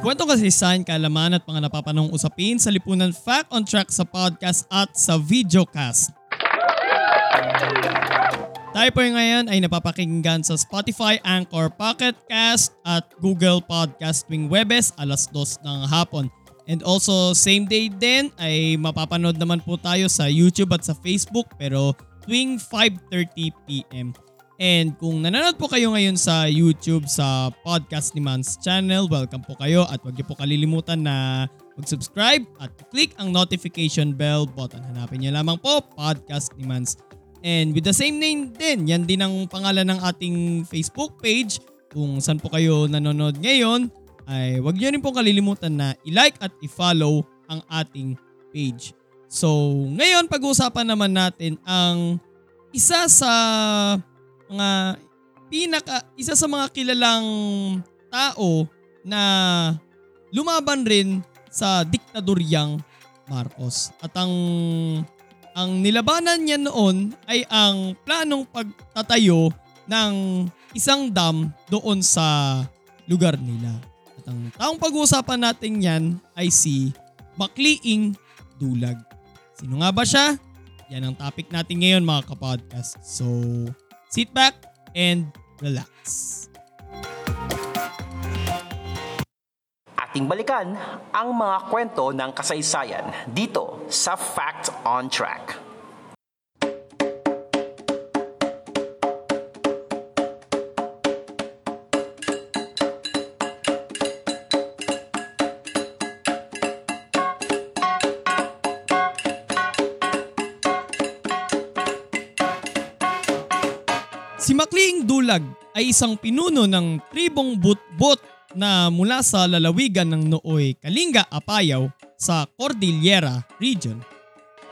Kwentong kasaysayan, kaalaman at mga napapanong usapin sa lipunan Fact on Track sa podcast at sa videocast. Tayo po ngayon ay napapakinggan sa Spotify, Anchor, Pocket Cast at Google Podcast tuwing Webes alas 2 ng hapon. And also same day din ay mapapanood naman po tayo sa YouTube at sa Facebook pero tuwing 5.30pm. And kung nanonood po kayo ngayon sa YouTube sa Podcast ni Mans channel, welcome po kayo at huwag niyo po kalilimutan na mag-subscribe at click ang notification bell button. Hanapin niyo lamang po Podcast ni Mans. And with the same name din, yan din ang pangalan ng ating Facebook page. Kung saan po kayo nanonood ngayon, ay huwag niyo rin po kalilimutan na i-like at i-follow ang ating page. So, ngayon pag-uusapan naman natin ang isa sa mga pinaka isa sa mga kilalang tao na lumaban rin sa diktadoryang Marcos. At ang ang nilabanan niya noon ay ang planong pagtatayo ng isang dam doon sa lugar nila. At ang taong pag-uusapan natin yan ay si Makliing Dulag. Sino nga ba siya? Yan ang topic natin ngayon mga kapodcast. So, sit back and relax. Ating balikan ang mga kwento ng kasaysayan dito sa Fact on Track. Dulag ay isang pinuno ng tribong Butbut na mula sa lalawigan ng Nooy, Kalinga, Apayao sa Cordillera Region.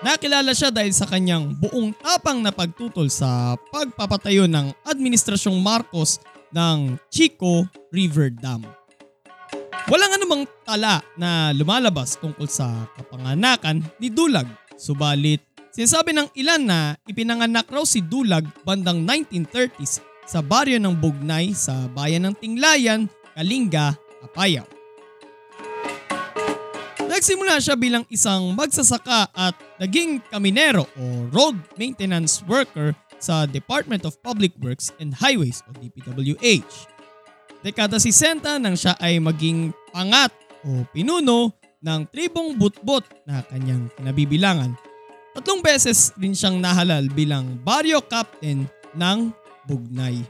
Nakilala siya dahil sa kanyang buong tapang na pagtutol sa pagpapatayo ng Administrasyong Marcos ng Chico River Dam. Walang anumang tala na lumalabas tungkol sa kapanganakan ni Dulag, subalit Sinasabi ng ilan na ipinanganak raw si Dulag bandang 1930s sa baryo ng Bugnay sa bayan ng Tinglayan, Kalinga, Apayao. Nagsimula siya bilang isang magsasaka at naging kaminero o road maintenance worker sa Department of Public Works and Highways o DPWH. Dekada 60 nang siya ay maging pangat o pinuno ng tribong butbot na kanyang kinabibilangan Tatlong beses din siyang nahalal bilang barrio captain ng Bugnay.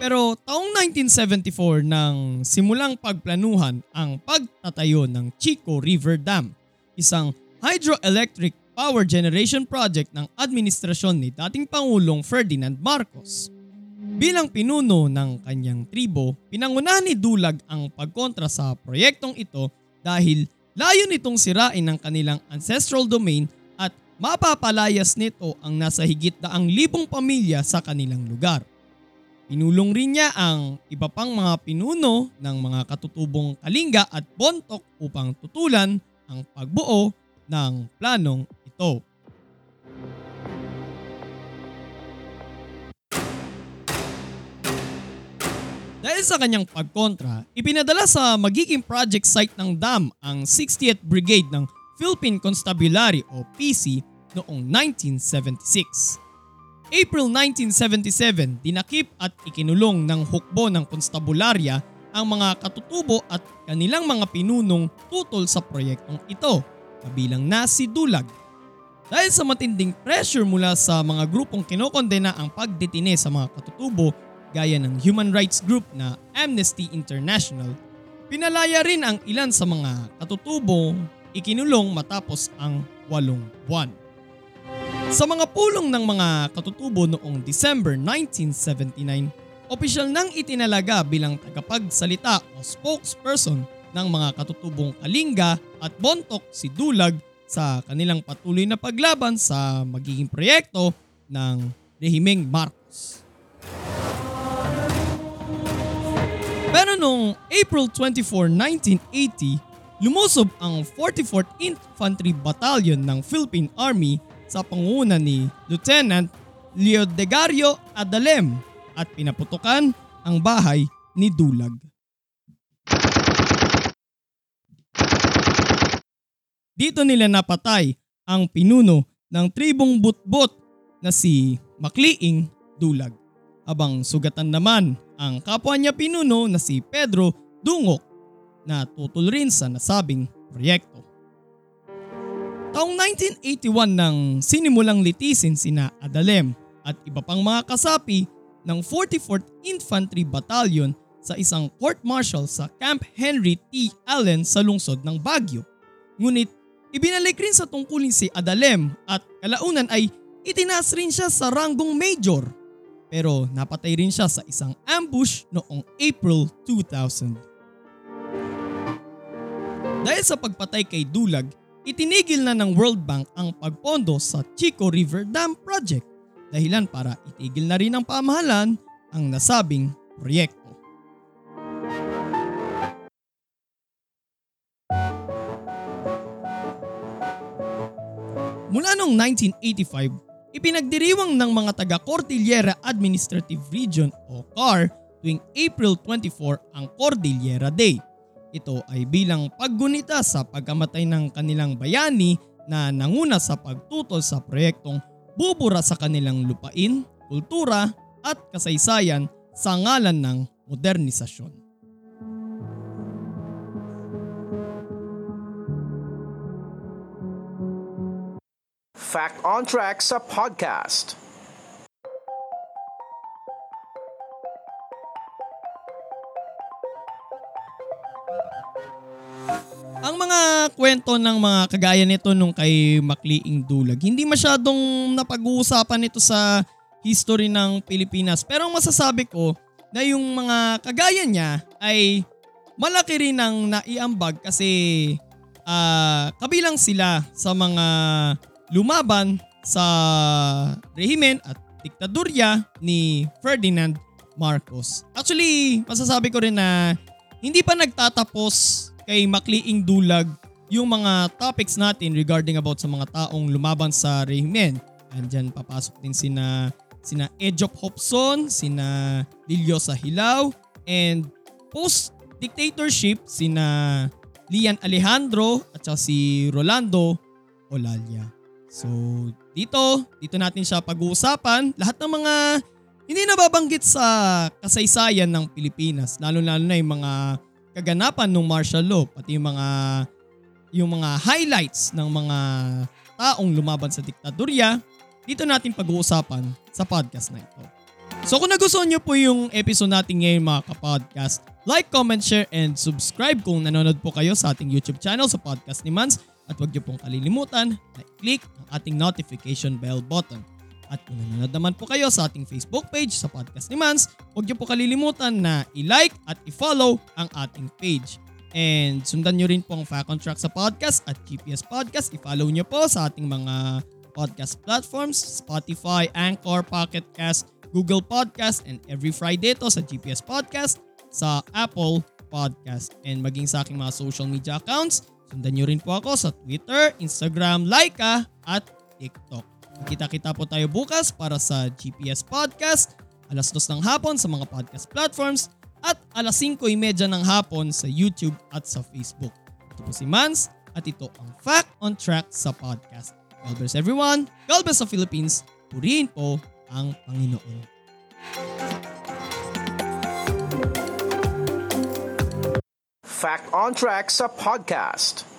Pero taong 1974 nang simulang pagplanuhan ang pagtatayo ng Chico River Dam, isang hydroelectric power generation project ng administrasyon ni dating Pangulong Ferdinand Marcos. Bilang pinuno ng kanyang tribo, pinangunahan ni Dulag ang pagkontra sa proyektong ito dahil layo nitong sirain ang kanilang ancestral domain at mapapalayas nito ang nasa higit daang libong pamilya sa kanilang lugar. Pinulong rin niya ang iba pang mga pinuno ng mga katutubong Kalinga at Bontok upang tutulan ang pagbuo ng planong ito. Dahil sa kanyang pagkontra, ipinadala sa magiging project site ng dam ang 60th Brigade ng Philippine Constabulary o PC noong 1976. April 1977, dinakip at ikinulong ng hukbo ng konstabularya ang mga katutubo at kanilang mga pinunong tutol sa proyektong ito, kabilang na si Dulag. Dahil sa matinding pressure mula sa mga grupong kinokondena ang pagdetine sa mga katutubo gaya ng human rights group na Amnesty International, pinalaya rin ang ilan sa mga katutubong ikinulong matapos ang walong buwan. Sa mga pulong ng mga katutubo noong December 1979, opisyal nang itinalaga bilang tagapagsalita o spokesperson ng mga katutubong Kalinga at Bontok si Dulag sa kanilang patuloy na paglaban sa magiging proyekto ng Rehimeng Marcos. Noong April 24, 1980, lumusob ang 44th Infantry Battalion ng Philippine Army sa pangunguna ni Lieutenant Leodegario Adalem at pinaputukan ang bahay ni Dulag. Dito nila napatay ang pinuno ng tribong butbot na si Makliing Dulag. Habang sugatan naman ang kapwa niya pinuno na si Pedro Dungok na tutol rin sa nasabing proyekto. Taong 1981 nang sinimulang litisin sina Adalem at iba pang mga kasapi ng 44th Infantry Battalion sa isang court-martial sa Camp Henry T. Allen sa lungsod ng Baguio. Ngunit ibinalik rin sa tungkulin si Adalem at kalaunan ay itinaas rin siya sa ranggong major. Pero napatay rin siya sa isang ambush noong April 2000. Dahil sa pagpatay kay Dulag, itinigil na ng World Bank ang pagpondo sa Chico River Dam Project dahilan para itigil na rin ng pamahalan ang nasabing proyekto. Mula noong 1985, ipinagdiriwang ng mga taga Cordillera Administrative Region o CAR tuwing April 24 ang Cordillera Day. Ito ay bilang paggunita sa pagkamatay ng kanilang bayani na nanguna sa pagtutol sa proyektong bubura sa kanilang lupain, kultura at kasaysayan sa ngalan ng modernisasyon. Fact on Track sa podcast. Ang mga kwento ng mga kagaya nito nung kay Makliing Dulag, hindi masyadong napag-uusapan ito sa history ng Pilipinas. Pero ang masasabi ko na yung mga kagaya niya ay malaki rin ang naiambag kasi uh, kabilang sila sa mga lumaban sa rehimen at diktadurya ni Ferdinand Marcos. Actually, masasabi ko rin na hindi pa nagtatapos kay Makliing Dulag yung mga topics natin regarding about sa mga taong lumaban sa rehimen. Andyan papasok din sina sina Ejop Hopson, sina Lilio Hilaw, and post-dictatorship sina Lian Alejandro at si Rolando Olalia. So dito, dito natin siya pag-uusapan. Lahat ng mga hindi nababanggit sa kasaysayan ng Pilipinas, lalo-lalo na yung mga kaganapan ng martial law pati yung mga yung mga highlights ng mga taong lumaban sa diktadurya dito natin pag-uusapan sa podcast na ito. So kung nagustuhan nyo po yung episode natin ngayon mga kapodcast, like, comment, share, and subscribe kung nanonood po kayo sa ating YouTube channel sa Podcast ni Mans at huwag nyo pong kalilimutan na i-click ang ating notification bell button at kung nanonood naman po kayo sa ating Facebook page sa Podcast ni Mans, huwag niyo po kalilimutan na i-like at i-follow ang ating page. And sundan nyo rin po ang Fact on Track sa podcast at GPS Podcast. I-follow nyo po sa ating mga podcast platforms, Spotify, Anchor, Pocket Cast, Google Podcast, and every Friday to sa GPS Podcast, sa Apple Podcast, and maging sa aking mga social media accounts. Sundan nyo rin po ako sa Twitter, Instagram, Laika, at TikTok. Kita-kita po tayo bukas para sa GPS Podcast, alas 2 ng hapon sa mga podcast platforms at alas 5.30 ng hapon sa YouTube at sa Facebook. Ito po si Mans at ito ang Fact on Track sa podcast. God bless everyone. God bless sa Philippines. Purihin po ang Panginoon. Fact on Track sa podcast.